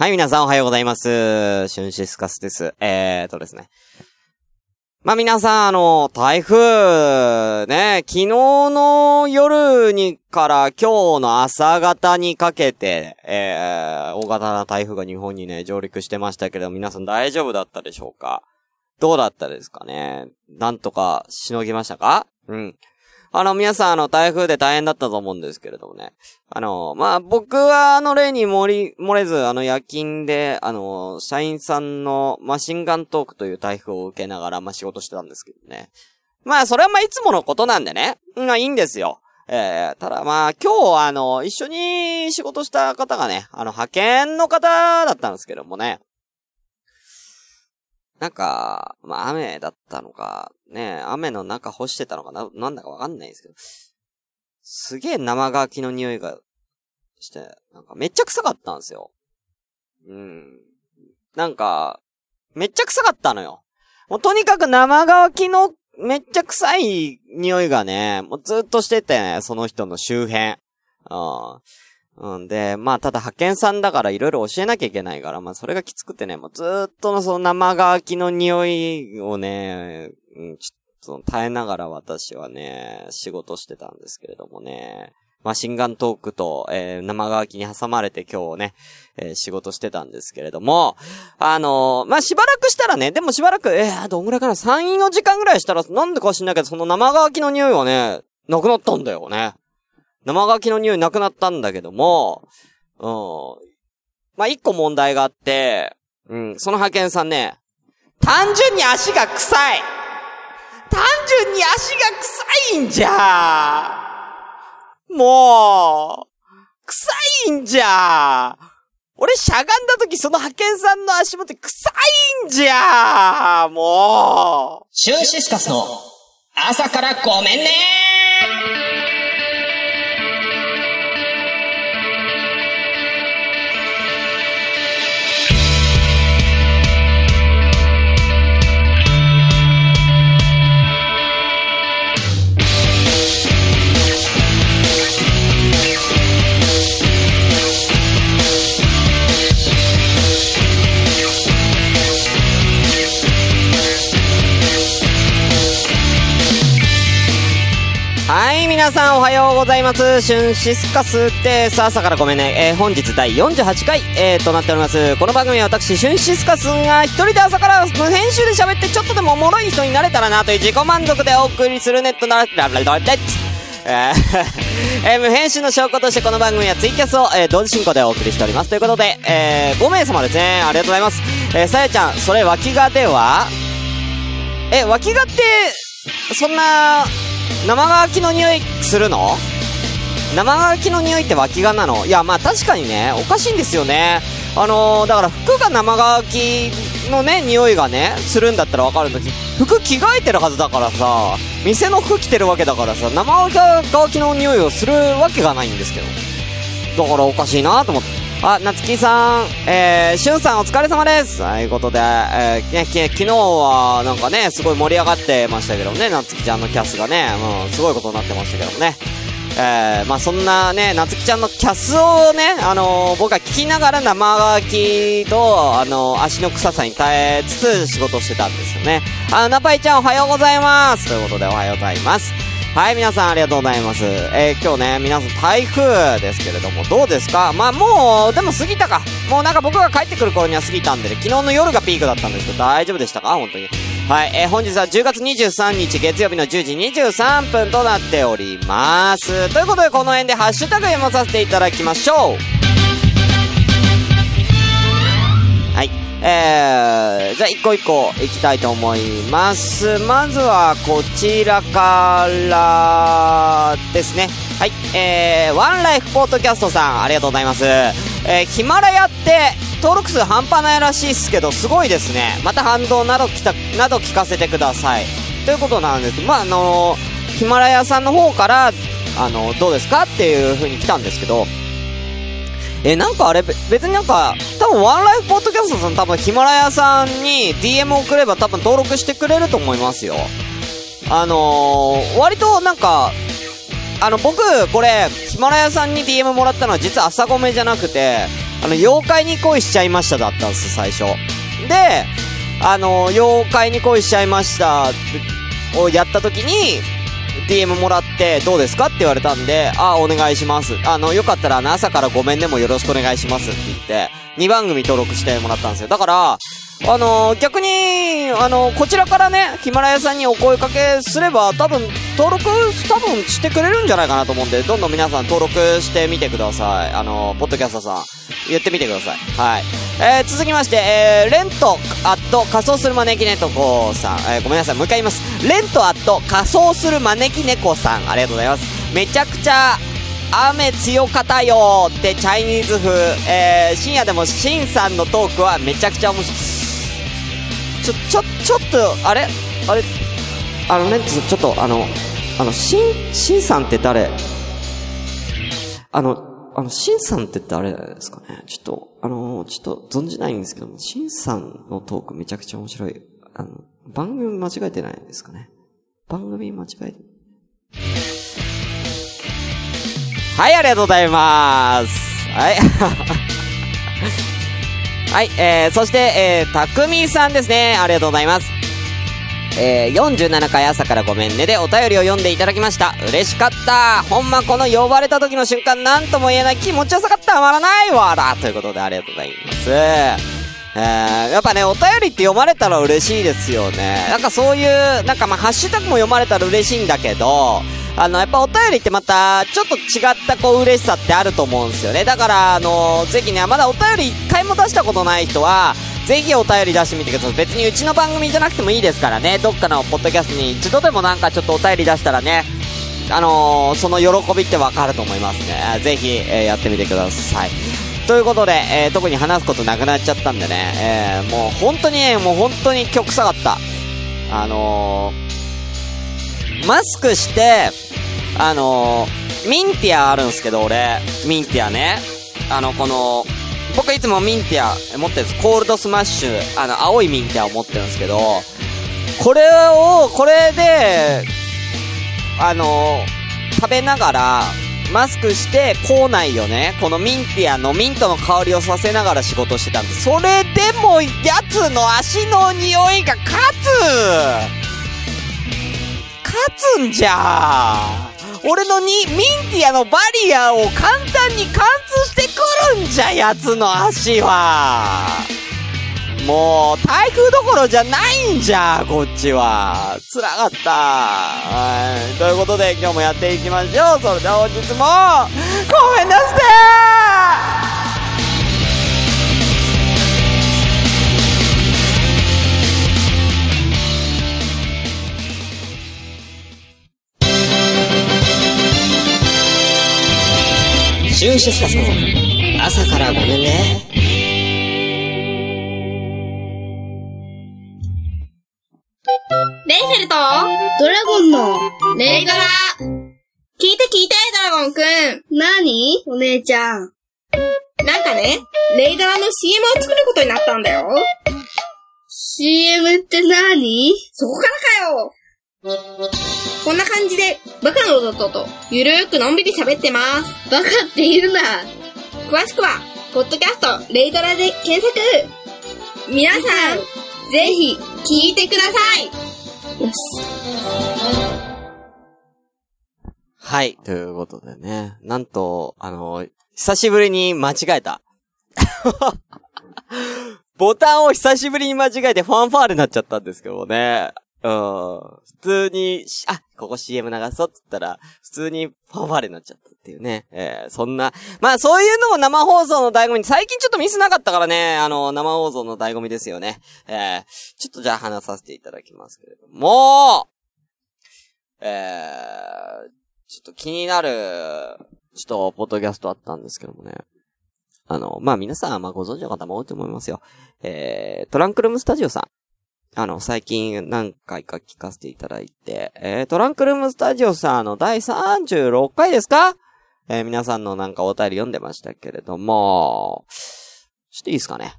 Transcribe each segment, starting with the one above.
はい、皆さんおはようございます。シュンシスカスです。えーとですね。まあ、皆さん、あの、台風、ね、昨日の夜にから今日の朝方にかけて、えー、大型な台風が日本にね、上陸してましたけど、皆さん大丈夫だったでしょうか？どうだったですかね？なんとかしのぎましたか？うん。あの、皆さん、あの、台風で大変だったと思うんですけれどもね。あの、まあ、僕は、あの、例に漏り、漏れず、あの、夜勤で、あの、社員さんのマシンガントークという台風を受けながら、まあ、仕事してたんですけどね。まあ、それはまあ、いつものことなんでね。まあ、いいんですよ。えー、ただまあ、今日、あの、一緒に仕事した方がね、あの、派遣の方だったんですけどもね。なんか、まあ、雨だったのか、ね、雨の中干してたのかな、なんだかわかんないんですけど、すげえ生乾きの匂いがして、なんかめっちゃ臭かったんですよ。うん。なんか、めっちゃ臭かったのよ。もうとにかく生乾きのめっちゃ臭い匂いがね、もうずっとしてて、その人の周辺。うん。うんで、まあ、ただ派遣さんだからいろいろ教えなきゃいけないから、まあ、それがきつくてね、もうずっとのその生乾きの匂いをね、うん、ちょっと耐えながら私はね、仕事してたんですけれどもね、マシンガントークと、えー生乾きに挟まれて今日ね、えー仕事してたんですけれども、あのーまあ、しばらくしたらね、でもしばらく、えー、どんぐらいかな、3、4時間ぐらいしたら、なんでか知んないけど、その生乾きの匂いはね、なくなったんだよね。生乾きの匂いなくなったんだけども、うん。まあ、一個問題があって、うん、その派遣さんね、単純に足が臭い。単純に足が臭いんじゃ。もう、臭いんじゃ。俺しゃがんだ時その派遣さんの足元臭いんじゃ。もう。シュンシスカスの朝からごめんね皆さんおはようございます。シュンシスカスです。朝からごめんね。えー本日第48回、えーとなっております。この番組は私、シュンシスカスが一人で朝から無編集で喋ってちょっとでもおもろい人になれたらなという自己満足でお送りするネットなら、ラララララええー無編集の証拠としてこの番組はツイキャスを、えー同時進行でお送りしております。ということで、えー5名様ですね。ありがとうございます。えーさやちゃん、それ脇がではえ、脇がって、そんな、生乾きの匂いするの？生乾きの匂いって脇がなの？いや、まあ確かにね、おかしいんですよね。あのー、だから服が生乾きのね、匂いがね、するんだったらわかるんだけど、服着替えてるはずだからさ、店の服着てるわけだからさ、生乾きの匂いをするわけがないんですけど。だからおかしいなと思って。あ、なつきさん、えー、しゅんさんお疲れ様です。ということで、えー、ね、き昨日はなんかね、すごい盛り上がってましたけどね、なつきちゃんのキャスがね、うん、すごいことになってましたけどもね。えー、まあそんなね、なつきちゃんのキャスをね、あのー僕は聞きながら生乾きと、あのー足の臭さに耐えつつ仕事してたんですよね。あ、なぱいちゃんおはようございますということでおはようございます。はい、皆さんありがとうございます。えー、今日ね、皆さん台風ですけれども、どうですか？まあもう、でも過ぎたか。もうなんか僕が帰ってくる頃には過ぎたんでね、昨日の夜がピークだったんですけど、大丈夫でしたか？本当に。はい、えー、本日は10月23日月曜日の10時23分となっております。ということで、この辺でハッシュタグ読まさせていただきましょう。えー、じゃあ一個一個いきたいと思います。まずはこちらからですね。はい。えー、ワンライフポッドキャストさん、ありがとうございます。えー、ヒマラヤって登録数半端ないらしいっすけど、すごいですね。また反動などきた、など聞かせてください。ということなんです。まあ、あのーヒマラヤさんの方から、あのどうですか？っていう風に来たんですけど、え、なんかあれ、別になんか、多分ワンライフポッドキャストさん多分ヒマラヤさんに DM 送れば多分登録してくれると思いますよ。あのー、割となんか、あの、僕、これ、ヒマラヤさんに DM もらったのは実は朝ごめじゃなくて、あの、妖怪に恋しちゃいましただったんです、最初。で、あの、妖怪に恋しちゃいましたをやった時に、DM もらって、どうですかって言われたんで、あ、お願いします。あの、よかったら、朝からごめんねもよろしくお願いしますって言って、2番組登録してもらったんですよ。だから、あの逆に、あのこちらからね、ヒマラヤさんにお声かけすれば、多分、登録、多分してくれるんじゃないかなと思うんで、どんどん皆さん登録してみてください。あのポッドキャスターさん、言ってみてください。はい。えー、続きまして、えー、レントアット仮装する招き猫さん、えー、ごめんなさい、もう一回言います。レントアット仮装する招き猫さん、ありがとうございます。めちゃくちゃ、雨強かったよってチャイニーズ風、えー、深夜でもシンさんのトークはめちゃくちゃ面白い。ちょ、ちょ、ちょっと、あれ？あれ？あのね、ちょちょっと、あの、あの、しん、しんさんって誰？あの、あの、しんさんって誰ですかね？ちょっと、あの、ちょっと存じないんですけども、シンさんのトークめちゃくちゃ面白い。あの、番組間違えてないんですかね？番組間違えて、はい、ありがとうございます。はい。はい、えー、そして、えー、たくみさんですね。ありがとうございます。えー、47回朝からごめんねでお便りを読んでいただきました。嬉しかった。ほんまこの呼ばれた時の瞬間なんとも言えない気持ちよさかった。たまらないわら。ということでありがとうございます。えー、やっぱね、お便りって読まれたら嬉しいですよね。なんかそういう、なんかまあ、ハッシュタグも読まれたら嬉しいんだけど、あの、やっぱお便りってまた、ちょっと違ったこう嬉しさってあると思うんですよね。だから、あの、ぜひね、まだお便り一回も出したことない人は、ぜひお便り出してみてください。別にうちの番組じゃなくてもいいですからね。どっかのポッドキャストに一度でもなんかちょっとお便り出したらね、あのー、その喜びってわかると思いますね。ぜひ、えー、やってみてください。ということで、えー、特に話すことなくなっちゃったんでね、えー、もう本当にね、もう本当に曲臭かった。あのー、マスクして、あの、ミンティアあるんですけど、俺、ミンティアね。あの、この、僕いつもミンティア持ってるんです。コールドスマッシュ、あの、青いミンティアを持ってるんですけど、これを、これで、あの、食べながら、マスクして、校内をね、このミンティアのミントの香りをさせながら仕事してたんです。それでも、やつの足の匂いが勝つ勝つんじゃ俺のに、ミンティアのバリアを簡単に貫通してくるんじゃ、やつの足は。もう、台風どころじゃないんじゃ、こっちは。つらかった。はい。ということで、今日もやっていきましょう。それでは本日も、ごめんなさいシュンシスカスの朝からごめんね。レイフェルトドラゴンの、レイドラ聞いて聞いて、ドラゴンくんなにお姉ちゃん。なんかね、レイドラの CM を作ることになったんだよ。CM って何？そこからかよこんな感じで、バカの弟と、ゆるーくのんびり喋ってます。バカって言うな。詳しくは、ポッドキャスト、レイドラで検索皆さん、ぜひ、聞いてくださいよし。はい。ということでね。なんと、あの、久しぶりに間違えた。ボタンを久しぶりに間違えてファンファーレになっちゃったんですけどもね。うん。普通に、あ、ここ CM 流そうって言ったら、普通にファンファーレになっちゃったっていうね。えー、そんな、まあそういうのも生放送の醍醐味。最近ちょっとミスなかったからね、あの、生放送の醍醐味ですよね。えー、ちょっとじゃあ話させていただきますけれども、えー、ちょっと気になる、ちょっと、ポッドキャストあったんですけどもね。あの、まあ、皆さんまあご存知の方も多いと思いますよ。えー、トランクルームスタジオさん。あの、最近何回か聞かせていただいて、えー、トランクルームスタジオさんの第36回ですか？えー、皆さんのなんかお便り読んでましたけれども、ちょっといいですかね？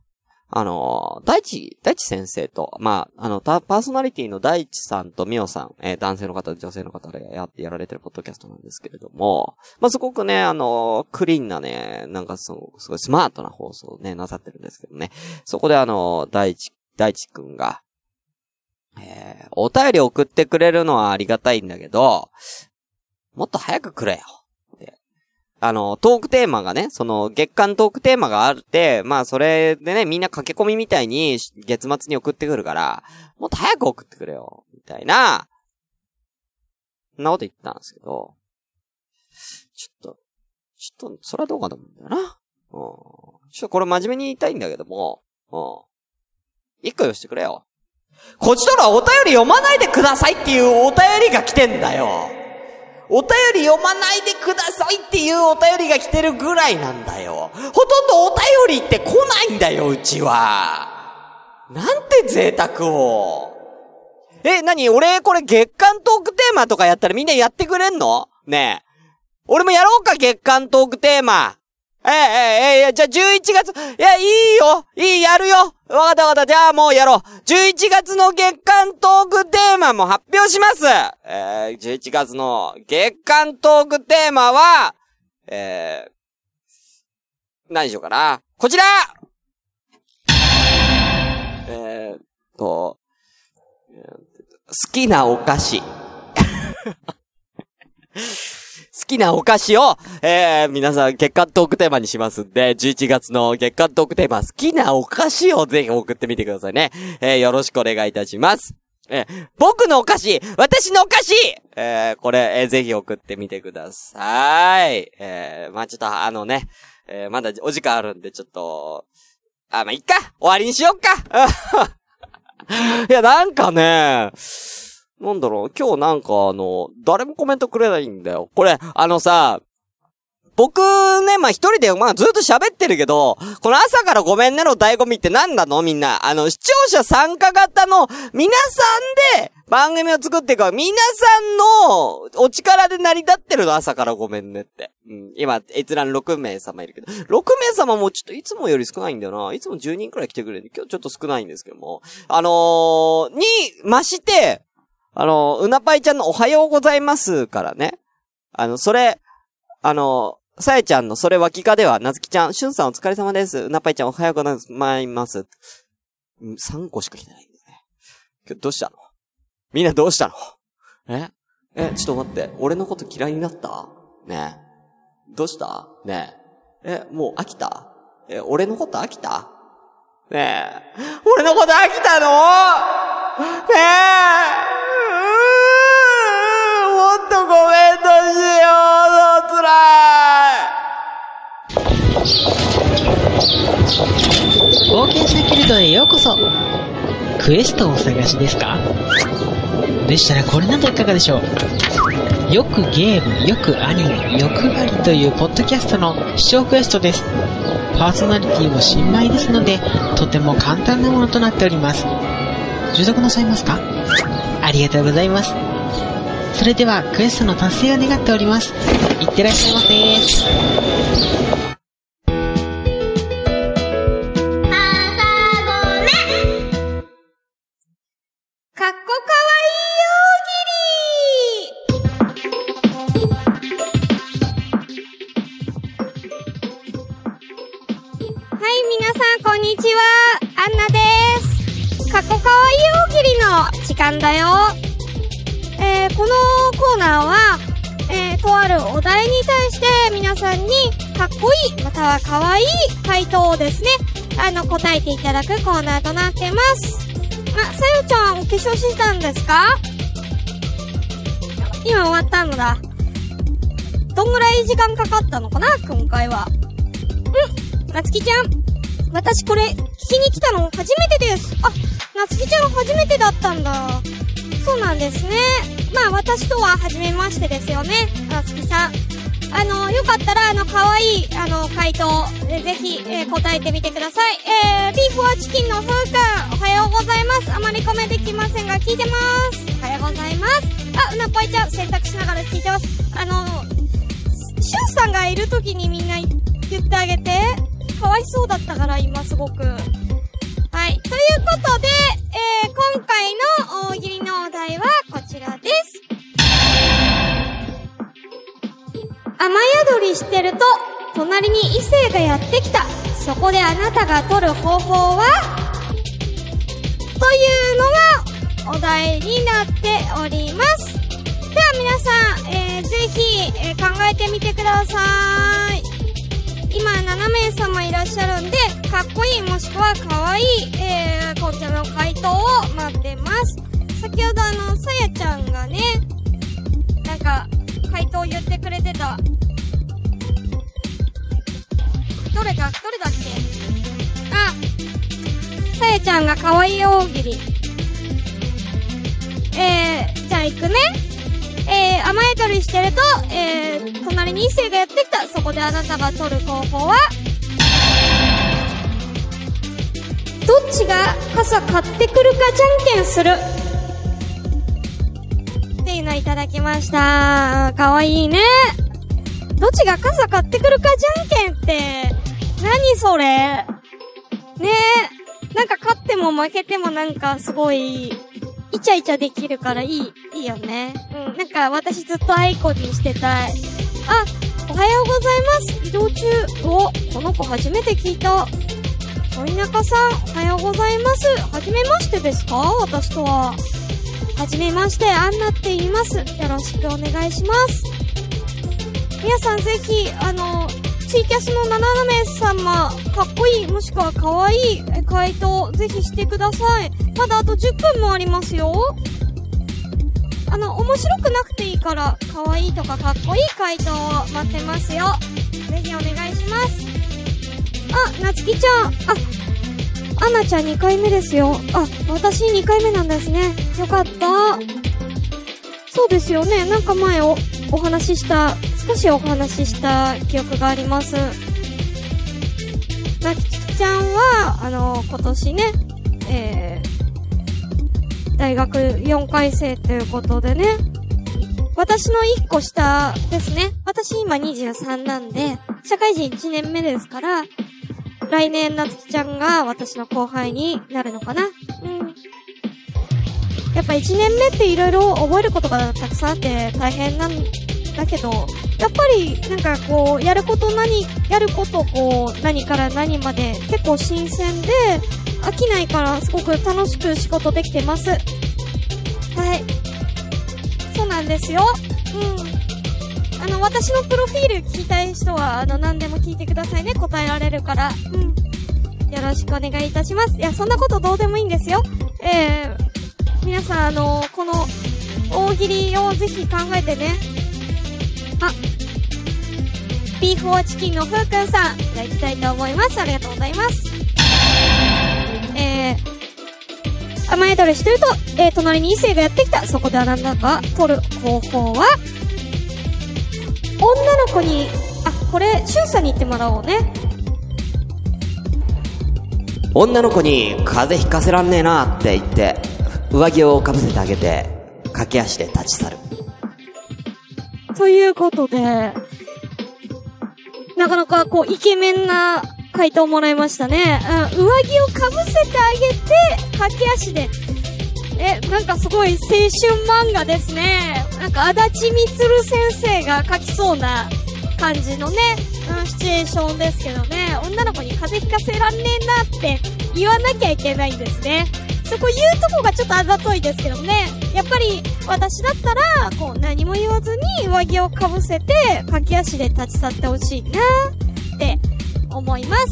あの、大地、大地先生と、まあ、あの、パーソナリティの大地さんとみおさん、えー、男性の方、女性の方でやってやられてるポッドキャストなんですけれども、まあ、すごくね、あの、クリーンなね、なんかその、すごいスマートな放送をね、なさってるんですけどね。そこであの、大地、大地くんが、えー、お便り送ってくれるのはありがたいんだけど、もっと早くくれよ。あの、トークテーマがね、その、月間トークテーマがあって、まあ、それでね、みんな駆け込みみたいに、月末に送ってくるから、もっと早く送ってくれよ。みたいな、そんなこと言ったんですけど、ちょっと、ちょっと、それはどうかと思うんだよな。うん。ちょっとこれ真面目に言いたいんだけども、うん。一個よしてくれよ。こちとらお便り読まないでくださいっていうお便りが来てんだよ。お便り読まないでくださいっていうお便りが来てるぐらいなんだよ。ほとんどお便りって来ないんだよ、うちは。なんて贅沢を。え、なに俺これ月間トークテーマとかやったらみんなやってくれんの？ねえ。俺もやろうか、月間トークテーマ。ええ、ええ、じゃあ11月、いや、いいよいい、やるよわかったわかった。じゃあもうやろう。11月の月間トークテーマも発表しますえー、11月の月間トークテーマは、えー、何しようかな。こちらえーと、好きなお菓子。好きなお菓子を、えー、皆さん月間トークテーマにしますんで、11月の月間トークテーマ、好きなお菓子をぜひ送ってみてくださいね。えー、よろしくお願いいたします。えー、僕のお菓子私のお菓子えー、これ、えー、ぜひ送ってみてください。えー、まあちょっとあのね、えー、まだお時間あるんで、ちょっと、あ、まあいっか終わりにしよっか いや、なんかね、なんだろう、今日なんかあの、誰もコメントくれないんだよ。これ、あのさ、僕ね、まあ、一人で、まあ、ずっと喋ってるけど、この朝からごめんねの醍醐味って何なの？みんな。あの、視聴者参加型の皆さんで番組を作っていく皆さんのお力で成り立ってるの？朝からごめんねって。うん。今、閲覧6名様いるけど、6名様もちょっといつもより少ないんだよな。いつも10人くらい来てくれるんで、今日ちょっと少ないんですけども。あのー、に、まして、あの、うなぱいちゃんのおはようございますからね。あの、それ、あの、さえちゃんのそれ脇かでは、なずきちゃん、しゅんさんお疲れ様です。うなぱいちゃんおはようございます。3個しか来てないんだよね。今日どうしたの？みんなどうしたの？え？え、ちょっと待って。俺のこと嫌いになった？ねえ。どうした？ねえ。え、もう飽きた？え、俺のこと飽きた？ねえ。俺のこと飽きたの？ねえとコメントしようぞつらい冒険者ギルドへようこそクエストをお探しですか？でしたらこれなどいかがでしょう？よくゲーム、よくアニメ、欲張りというポッドキャストの視聴クエストです。パーソナリティも新米ですので、とても簡単なものとなっております。受読なさいますか？ありがとうございます。それではクエストの達成を願っております。いってらっしゃいませ時。間だよ。えー、このコーナーは、えー、とあるお題に対して皆さんにかっこいい、またはかわいい回答をですね、あの、答えていただくコーナーとなってます。あ、さよちゃん、お化粧してたんですか？今終わったのだ。どんぐらい時間かかったのかな？今回は。うん、なつきちゃん。私これ、聞きに来たの初めてです。あ、なつきちゃん初めてだったんだ。そうなんですね。まあ私とは初めましてですよね。なつきさん。あの、よかったら、あの、可愛い、あの、回答、えぜひ、えー、答えてみてください。えー、ビーフはチキンのふうくん、おはようございます。あまりコメできませんが、聞いてます。おはようございます。あ、うなぽいちゃん、選択しながら聞いてます。あの、しゅんさんがいる時にみんな言ってあげて。かわいそうだったから、今すごく。はい。ということで、えー、今回の大喜利のお題はこちらです。雨宿りしてると、隣に異性がやってきた。そこであなたが取る方法は？というのがお題になっております。では皆さん、えー、ぜひ、えー考えてみてください。今7名様いらっしゃるんで、かっこいいもしくはかわいい、えー、先ほどあの、さやちゃんがね、なんか、回答言ってくれてた。どれだ、どれだっけ？あ、さやちゃんがかわい大喜利。えー、じゃあ行くね。えー、甘え取りしてると、えー、隣に異性がやってきた。そこであなたが取る方法は？どっちが傘買ってくるかじゃんけんする。っていただきました。かわいいね。どっちが傘買ってくるかじゃんけんって、何それねえ。なんか勝っても負けてもなんかすごい、イチャイチャできるからいい、いいよね。うん。なんか私ずっとアイコンにしてたい。あ、おはようございます。移動中。お、この子初めて聞いた。鳥中さん、おはようございます。はじめましてですか？私とは。はじめまして、アンナって言います。よろしくお願いします。皆さんぜひ、あの、ツイキャスの7名様、かっこいい、もしくはかわいい回答、ぜひしてください。まだあと10分もありますよ。あの、面白くなくていいから、かわいいとかかっこいい回答を待ってますよ。ぜひお願いします。あ、なつきちゃん、あ、アナちゃん2回目ですよ。あ、私2回目なんですね。よかった。そうですよね。なんか前お、お話しした、少しお話しした記憶があります。なつきちゃんは、あの、今年ね、えー、大学4回生ということでね、私の1個下ですね。私今23なんで、社会人1年目ですから、来年なつきちゃんが私の後輩になるのかな？うん。やっぱ1年目って色々覚えることがたくさんあって大変なんだけど、やっぱりなんかこう、やること何、やることこう、何から何まで結構新鮮で、飽きないからすごく楽しく仕事できてます。はい。そうなんですよ。うん。あの、私のプロフィール聞きたい人は、あの、何でも聞いてくださいね。答えられるから。うん。よろしくお願いいたします。いや、そんなことどうでもいいんですよ。えー、皆さん、あの、この、大喜利をぜひ考えてね。あ、ビーフォーチキンのふうくんさん、いただきたいと思います。ありがとうございます。えー、甘えどれしてると、えー、隣に異性がやってきた。そこであなたが取る方法は？女の子に、あ、これ、シュンさんに言ってもらおうね。女の子に風邪ひかせらんねえなって言って、上着をかぶせてあげて、駆け足で立ち去る。ということで、なかなかこう、イケメンな回答もらいましたね。うん、上着をかぶせてあげて、駆け足で。え、なんかすごい青春漫画ですね。なんか足立みつる先生がそうな感じのね、うん、シチュエーションですけどね。女の子に風邪ひかせらんねえなって言わなきゃいけないんですね。そこ言うとこがちょっとあざといですけどね。やっぱり私だったら、こう何も言わずに上着をかぶせて、駆け足で立ち去ってほしいなって思います。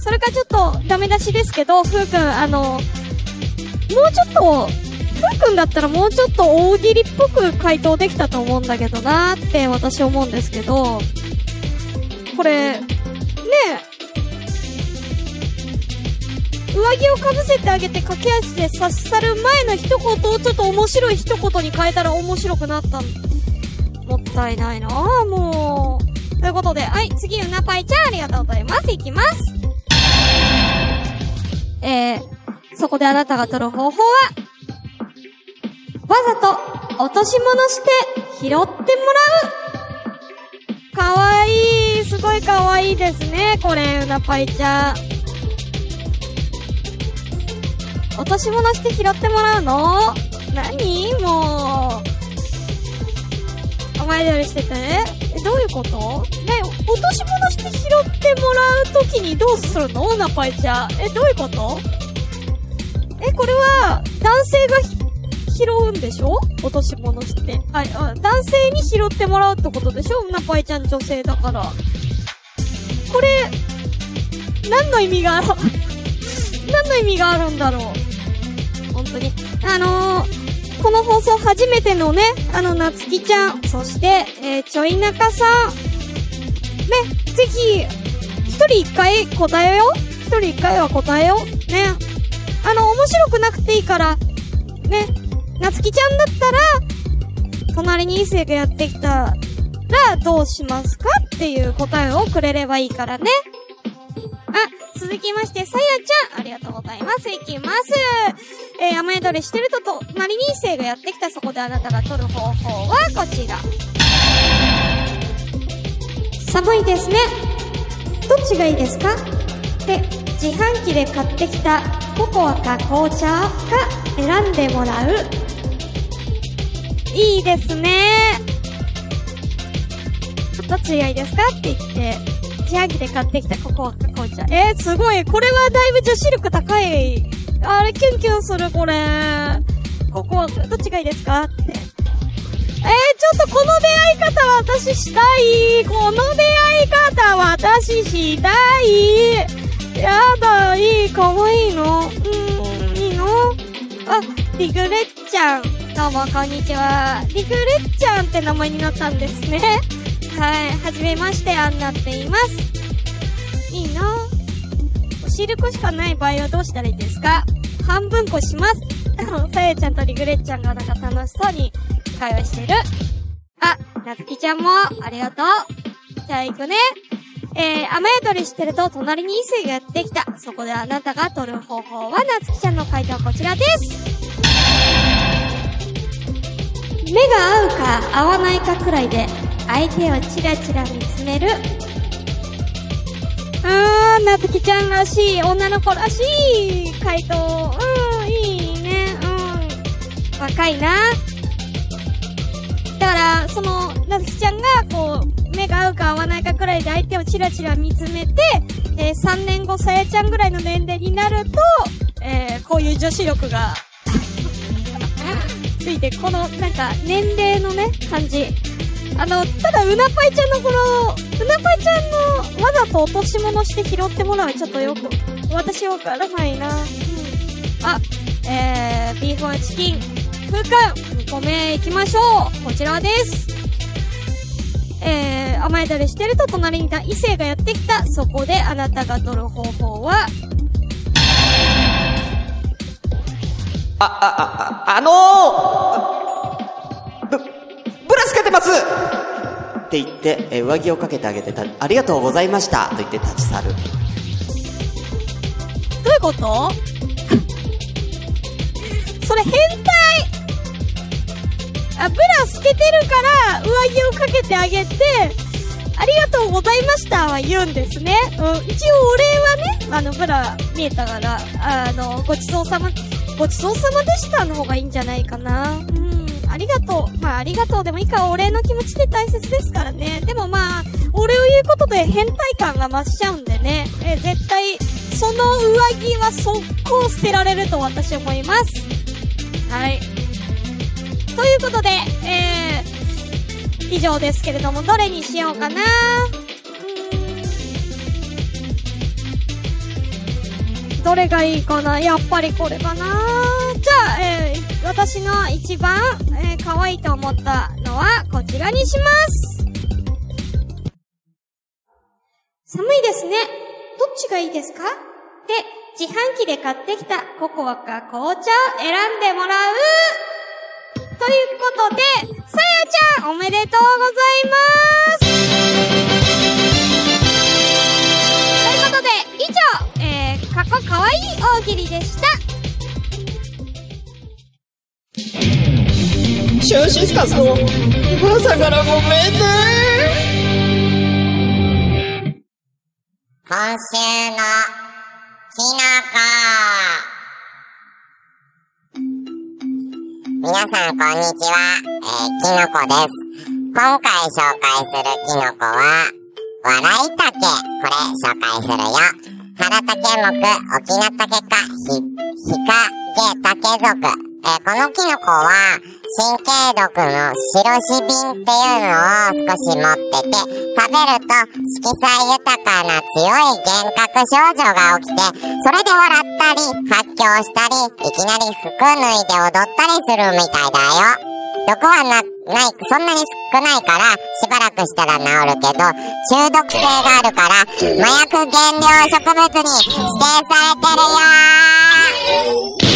それかちょっとダメ出しですけど、ふうくん、あの、もうちょっと、ふうくんだったらもうちょっと大喜利っぽく回答できたと思うんだけどなーって私思うんですけど、これ、ねえ、上着をかぶせてあげて駆け足で差し去る前の一言をちょっと面白い一言に変えたら面白くなったもったいないなあもう。ということで、はい、次、うなぱいちゃんありがとうございます。いきます。えー、そこであなたが取る方法は、わざと落とし物して拾ってもらう。かわいい。すごいかわいいですね。これ、うなぱいちゃん。落とし物して拾ってもらうの？何？もう。甘えどりしててえ、どういうこと？ね、落とし物して拾ってもらうときにどうするの？ナパイちゃん。え、どういうこと？え、これは、男性がひ拾うんでしょ？落とし物して。あ、あ男性に拾ってもらうってことでしょ？ナパイちゃん女性だから。これ、何の意味がある？何の意味があるんだろう？本当に。あのー、この放送初めてのね、あの、なつきちゃん、そして、えー、ちょいなかさん。ね、ぜひ、一人一回答えよう一人一回は答えようね。あの、面白くなくていいから、ね、なつきちゃんだったら、隣に異性がやってきたら、どうしますかっていう答えをくれればいいからね。あ、続きまして、さやちゃん、ありがとうございます。いきます。えー、雨宿りしてるとと、隣に異性がやってきたそこであなたが取る方法はこちら。寒いですね。どっちがいいですか？で、自販機で買ってきたココアか紅茶か選んでもらう。いいですね。どっちがいいですかって言って、自販機で買ってきたココアか紅茶。えー、すごい。これはだいぶ女子力高い。あれ、キュンキュンする、これ。ココア、どっちがいいですかって。えー、ちょっとこの出会い方私したい。この出会い方私したい。やだ、いい、かわいいの。うん、いいの？あ、リグレッちゃん。どうも、こんにちは。リグレッちゃんって名前になったんですね。はい。はじめまして、アンナって言います。いいなおしるこしかない場合はどうしたらいいですか？半分こします。さやちゃんとリグレッちゃんがなんか楽しそうに会話してる。あ、なつきちゃんも、ありがとう。じゃあ行くね。えー、雨宿りしてると隣に異性がやってきた。そこであなたが取る方法は、なつきちゃんの回答はこちらです。目が合うか合わないかくらいで、相手をチラチラ見つめる。あー、なつきちゃんらしい、女の子らしい回答。うん、いいね。うん。若いな。だから、その、なつきちゃんが、こう、目が合うか合わないかくらいで相手をチラチラ見つめて、え、3年後さやちゃんぐらいの年齢になると、えー、こういう女子力が、ついて、この、なんか、年齢のね、感じ。あの、ただ、うなぱいちゃんのこの、うなぱいちゃんの、わざと落とし物して拾ってもらう、ちょっとよく、私わからないな。うん。あ、えー、ビーフンチキン、ふうくん、2個目行きましょう。こちらです。えー、甘えだりしてると隣にいた異性がやってきた。そこであなたが取る方法は、あ、あ、あ、あのー、ぶ、ぶらつけてます。って言って、え上着をかけてあげてた、ありがとうございました。と言って立ち去る。どういうこと？それ変態。あ、ブラ透けてるから、上着をかけてあげて、ありがとうございましたは言うんですね。うん、一応お礼はね、あの、ブラ見えたから、あの、ごちそうさま、ごちそうさまでしたの方がいいんじゃないかな。うん、ありがとう。まあ、ありがとうでもいいかお礼の気持ちって大切ですからね。でもまあ、お礼を言うことで変態感が増しちゃうんでね。え絶対、その上着は速攻捨てられると私思います。はい。ということで、えー、以上ですけれども、どれにしようかなどれがいいかな。やっぱりこれかな。じゃあ、えー、私の一番、えー、可愛いと思ったのは、こちらにします。寒いですね。どっちがいいですか？で、自販機で買ってきたココアか紅茶を選んでもらう。ということで、さやちゃんおめでとうございます。ということで、以上、過去かわいい大喜利でした。シュスカスの朝からごめんね。今週のきなこ。皆さんこんにちは、えー、きのこです。今回紹介するきのこは、笑い竹。これ紹介するよ。原竹目、沖縄竹か、ひ、ひかげ竹属。えー、このキノコは、神経毒の白シビンっていうのを少し持ってて、食べると色彩豊かな強い幻覚症状が起きて、それで笑ったり、発狂したり、いきなり服脱いで踊ったりするみたいだよ。毒はな、ない、そんなに少ないから、しばらくしたら治るけど、中毒性があるから、麻薬原料植物に指定されてるよー。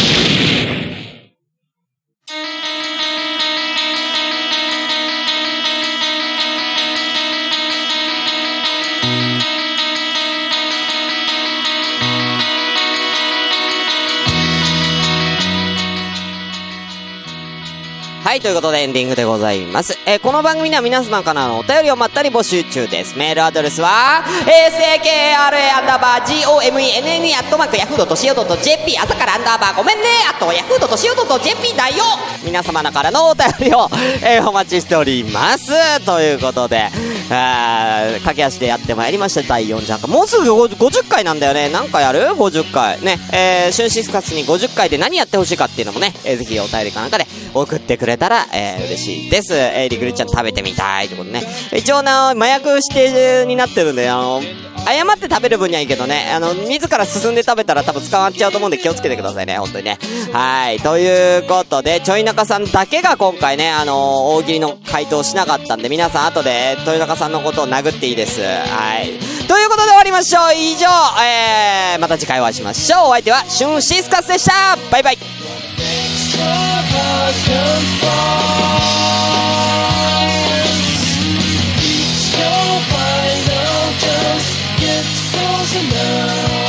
ということでエンディングでございます。えーこの番組では皆様からのお便りをまったり募集中です。メールアドレスは、sakra アンダーバー gomenne アットマークヤフー .co.jp 朝からアンダーバーごめんねあとヤフー .co.jp だよ皆様からのお便りを、えーお待ちしております。ということで、あ駆け足でやってまいりました。第40回。もうすぐ50回なんだよね。何回やる ?50 回。ね、えー、シュンシスカスに50回で何やってほしいかっていうのもね、えーぜひお便りかなんかで送ってくれたら、えー、嬉しいです。えー、リグルちゃん食べてみたいってことね。一応な、麻薬指定になってるんで、あの、誤って食べる分にはいいけどね、あの、自ら進んで食べたら多分捕まっちゃうと思うんで気をつけてくださいね、本当にね。はい。ということで、ちょい中さんだけが今回ね、あの大喜利の回答しなかったんで、皆さん後で、豊中さんのことを殴っていいです。はい。ということで終わりましょう。以上、えー、また次回お会いしましょう。お相手は、シュンシスカスでしたバイバイ enough.